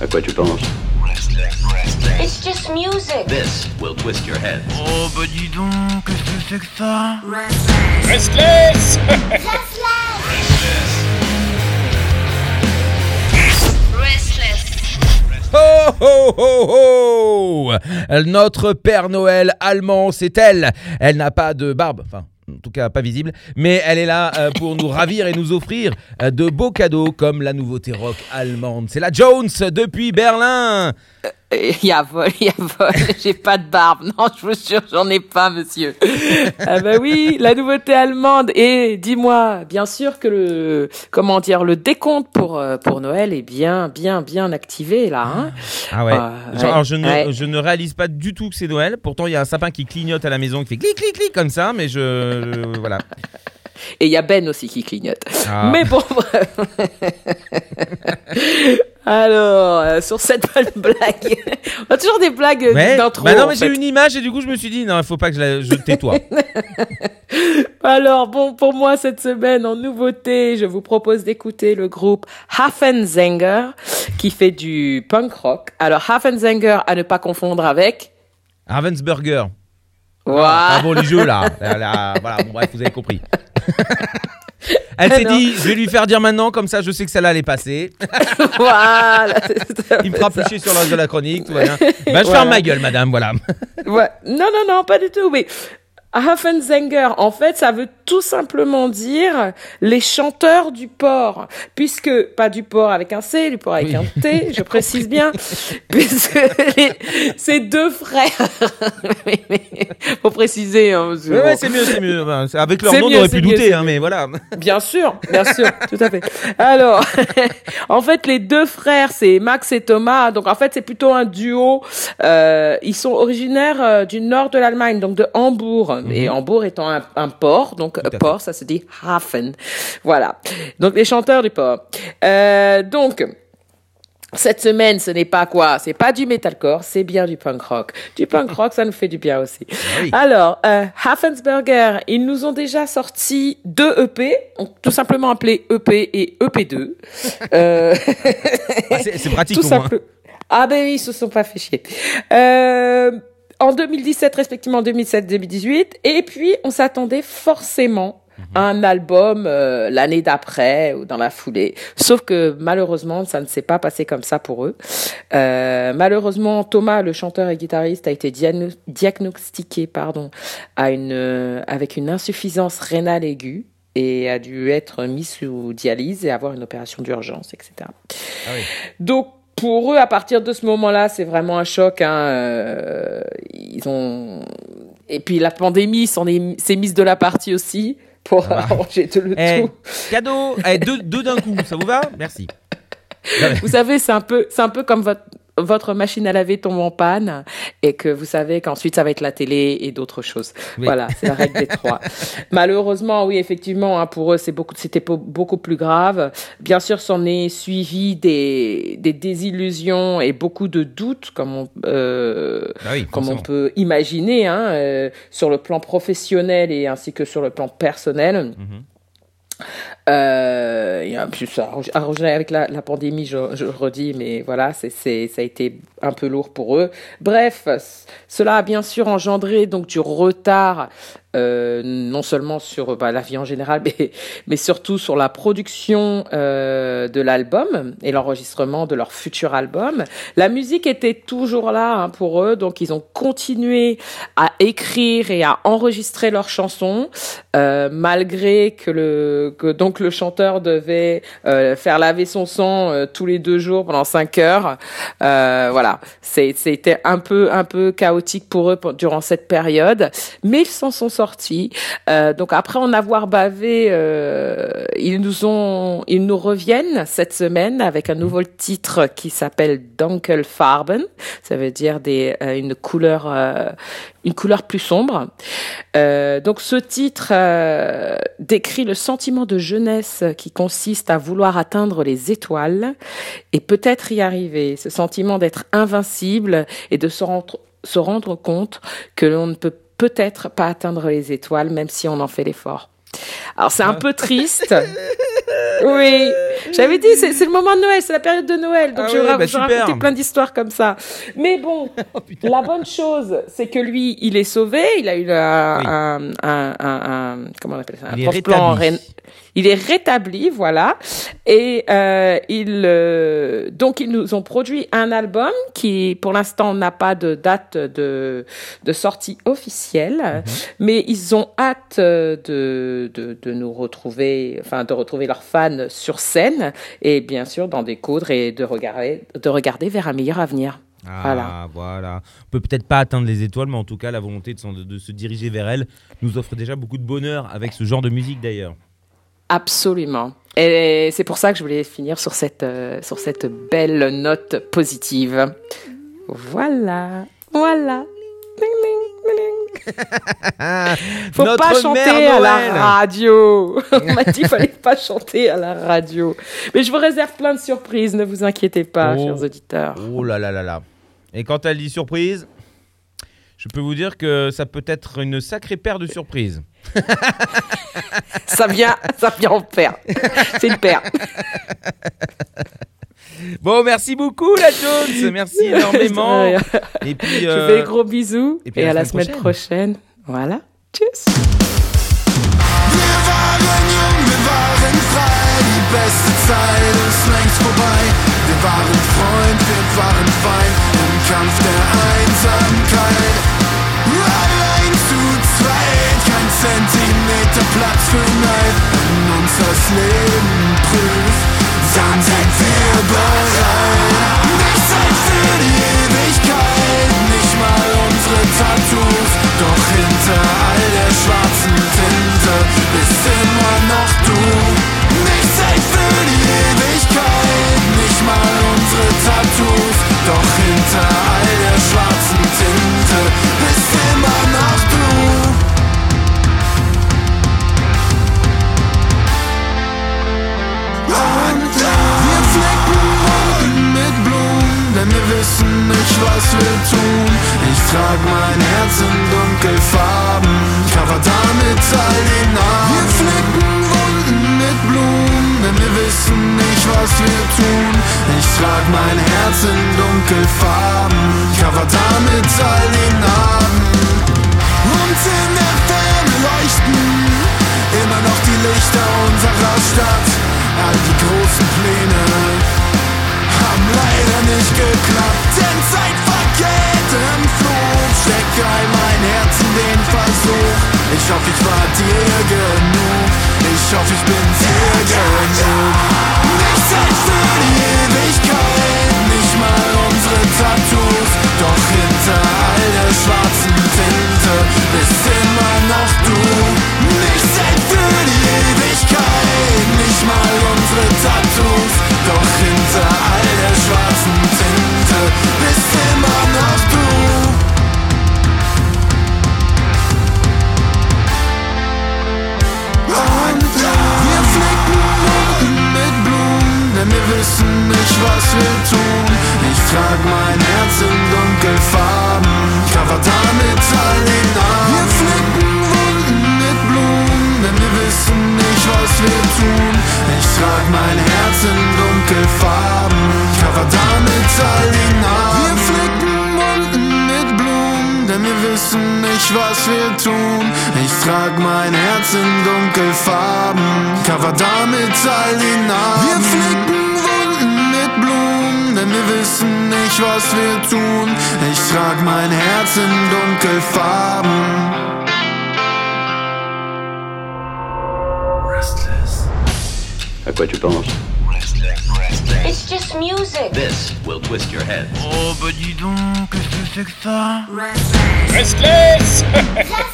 À quoi tu penses It's just music. This will twist your head. Oh bah dis donc, qu'est-ce que c'est que ça Restless Restless. Ho ho ho ho Notre Père Noël allemand, c'est elle. Elle n'a pas de barbe, enfin. En tout cas, pas visible, mais elle est là euh, pour nous ravir et nous offrir euh, de beaux cadeaux comme la nouveauté rock allemande. C'est la Jones depuis Berlin. Il y a vol, il y a vol. J'ai pas de barbe. Non, je vous jure, j'en ai pas, monsieur. ah bah oui, la nouveauté allemande. Et dis-moi, bien sûr que le, comment dire, le décompte pour euh, pour Noël est bien, bien, bien activé là. Hein Ah ouais. Euh, Genre, alors, je, ne, ouais. je ne réalise pas du tout que c'est Noël. Pourtant, il y a un sapin qui clignote à la maison, qui fait clic, clic, clic comme ça, mais je. je- voilà. Et il y a Ben aussi qui clignote. Ah. Mais bon. Alors, euh, sur cette bonne blague, on a toujours des blagues Ouais. d'intro. Bah non, mais j'ai une image et du coup, je me suis dit, non, il faut pas que je la. Je tais-toi. Alors, bon, pour moi, cette semaine, en nouveauté, je vous propose d'écouter le groupe Hafensänger, qui fait du punk rock. Alors, Hafensänger, à ne pas confondre avec... Ravensburger. Voilà. Ah bon, les jeux là. Là, là, voilà, bon, bref, vous avez compris. Elle s'est dit, je vais lui faire dire maintenant, comme ça je sais que celle-là allait passer. voilà. Il me fera plus sur l'âge de la chronique, tout va bien. Bah, je Voilà. ferme ma gueule, madame, voilà. Ouais. Non, non, non, pas du tout. Mais Hafensänger, en fait, ça veut tout simplement dire les chanteurs du port, puisque pas du port avec un C, du port avec Oui. un T, je précise bien, puisque les- ces deux frères, mais, mais, faut préciser, hein, Ouais, bon. c'est mieux, c'est mieux. Avec leur nom, on mieux, aurait c'est pu mieux, douter, hein, mais voilà. Bien sûr, bien sûr, tout à fait. Alors, en fait, les deux frères, c'est Max et Thomas. Donc, en fait, c'est plutôt un duo. Euh, ils sont originaires euh, du nord de l'Allemagne, donc de Hambourg. Et Hambourg étant un, un port, donc Fait. port, ça se dit Hafen. Voilà. Donc, les chanteurs du port. Euh, donc. Cette semaine, ce n'est pas quoi? C'est pas du metalcore, c'est bien du punk rock. Du punk rock, ça nous fait du bien aussi. oui. Alors, euh, Hafensberger, ils nous ont déjà sorti deux EP, donc tout simplement appelés EP et EP2. Euh, Ah, c'est pratique tout au moins. simple. Ah ben oui, ils se sont pas fait chier. Euh, en 2017, respectivement 2007-2018, et puis on s'attendait forcément à un album euh, l'année d'après ou dans la foulée. Sauf que malheureusement, ça ne s'est pas passé comme ça pour eux. Euh, malheureusement, Thomas, le chanteur et guitariste, a été diagno- diagnostiqué, pardon, à une euh, avec une insuffisance rénale aiguë et a dû être mis sous dialyse et avoir une opération d'urgence, etc. Ah oui. Donc pour eux, à partir de ce moment-là, c'est vraiment un choc. Hein. euh, ils ont et puis la pandémie s'en est s'est mise de la partie aussi pour Ah bah. arranger tout le Eh, tout. cadeau, eh, deux, deux d'un coup, ça vous va? Merci. Vous savez, c'est un peu c'est un peu comme votre votre machine à laver tombe en panne et que vous savez qu'ensuite ça va être la télé et d'autres choses. Oui. Voilà, c'est la règle des trois. Malheureusement, oui, effectivement, hein, pour eux, c'est beaucoup, c'était beaucoup plus grave. Bien sûr, s'en est suivi des, des désillusions et beaucoup de doutes, comme on, euh, Ah oui, comme on peut imaginer, hein, euh, sur le plan professionnel et ainsi que sur le plan personnel. Mhm. Euh, arrangé avec la, la pandémie, je, je redis, mais voilà, c'est, ça a été un peu lourd pour eux. Bref, cela a bien sûr engendré donc du retard, euh, non seulement sur bah, la vie en général, mais, mais surtout sur la production euh, de l'album et l'enregistrement de leur futur album. La musique était toujours là hein, pour eux, donc ils ont continué à écrire et à enregistrer leurs chansons, euh, malgré que le que donc le chanteur devait euh, faire laver son sang euh, tous les deux jours pendant cinq heures. Euh, voilà, c'était un peu un peu chaotique pour eux durant cette période, mais ils s'en sont sortis. Donc après en avoir bavé, ils nous ont ils nous reviennent cette semaine avec un nouveau titre qui s'appelle Dunkelfarben. Ça veut dire des une couleur une couleur plus sombre. Euh, donc ce titre euh, décrit le sentiment de jeunesse qui consiste à vouloir atteindre les étoiles et peut-être y arriver. Ce sentiment d'être invincible et de se rendre, se rendre compte que l'on ne peut peut-être pas atteindre les étoiles même si on en fait l'effort. Alors c'est un peu triste. Oui, J'avais dit, c'est le moment de Noël, c'est la période de Noël. Donc Ah je vais bah je vais raconter plein d'histoires comme ça. Mais bon, Oh, la bonne chose, c'est que lui, il est sauvé. Il a eu un, Oui. un, un, un- un- comment on appelle ça, un Il rétabli. rén- Il est rétabli, voilà. Et euh, il, euh, donc ils nous ont produit un album qui, pour l'instant, n'a pas de date de de sortie officielle, Mhm. mais ils ont hâte euh, de, de de nous retrouver, enfin de retrouver leurs fans sur scène et bien sûr d'en découdre et de regarder de regarder vers un meilleur avenir. Ah, Voilà. voilà. On peut peut-être pas atteindre les étoiles, mais en tout cas, la volonté de, de se diriger vers elles nous offre déjà beaucoup de bonheur avec ce genre de musique d'ailleurs. Absolument. Et c'est pour ça que je voulais finir sur cette, euh, sur cette belle note positive. Voilà. Voilà. Ding, ding, ding. Faut Notre pas chanter à la radio. On m'a dit fallait pas chanter à la radio. Mais je vous réserve plein de surprises, ne vous inquiétez pas, Oh. chers auditeurs. Oh là là là là. Et quand elle dit surprise, je peux vous dire que ça peut être une sacrée paire de surprises. Ça vient, ça vient en paire. C'est une paire. Bon, merci beaucoup la Jones, merci énormément. Et puis, Je euh, fais des gros bisous et et, puis à à la semaine semaine prochaine. Voilà. Tschüss. Wir waren jung, wir waren frei, die beste Zeit ist längst vorbei. Wir waren Freund, wir waren Feind im Kampf der Einsamkeit. Zentimeter Platz für Neid. Wenn uns das Leben prüft, dann sind wir bereit. Nicht Zeit für die Dunkelfarben, cover damit all die Namen. Und in der Ferne leuchten immer noch die Lichter unserer Stadt. All die großen Pläne haben leider nicht geklappt. Denn Zeit vergeht im Flug. Steck all mein Herz in den Versuch. Ich hoffe, ich war dir genug. Ich hoffe, ich bin dir genug. Nicht Zeit für die Dunkelfarben, cover damit all die Namen. Wir flicken Wunden mit Blumen, denn wir wissen nicht, was wir tun. Ich trag mein Herz in Dunkelfarben, all die Namen. Wir flicken Wunden mit Blumen, denn wir wissen nicht, was wir tun. Ich trag mein Herz in Dunkelfarben. À quoi tu penses It's just music. This will twist your head. Oh bah dis donc, qu'est-ce que c'est que ça? Restless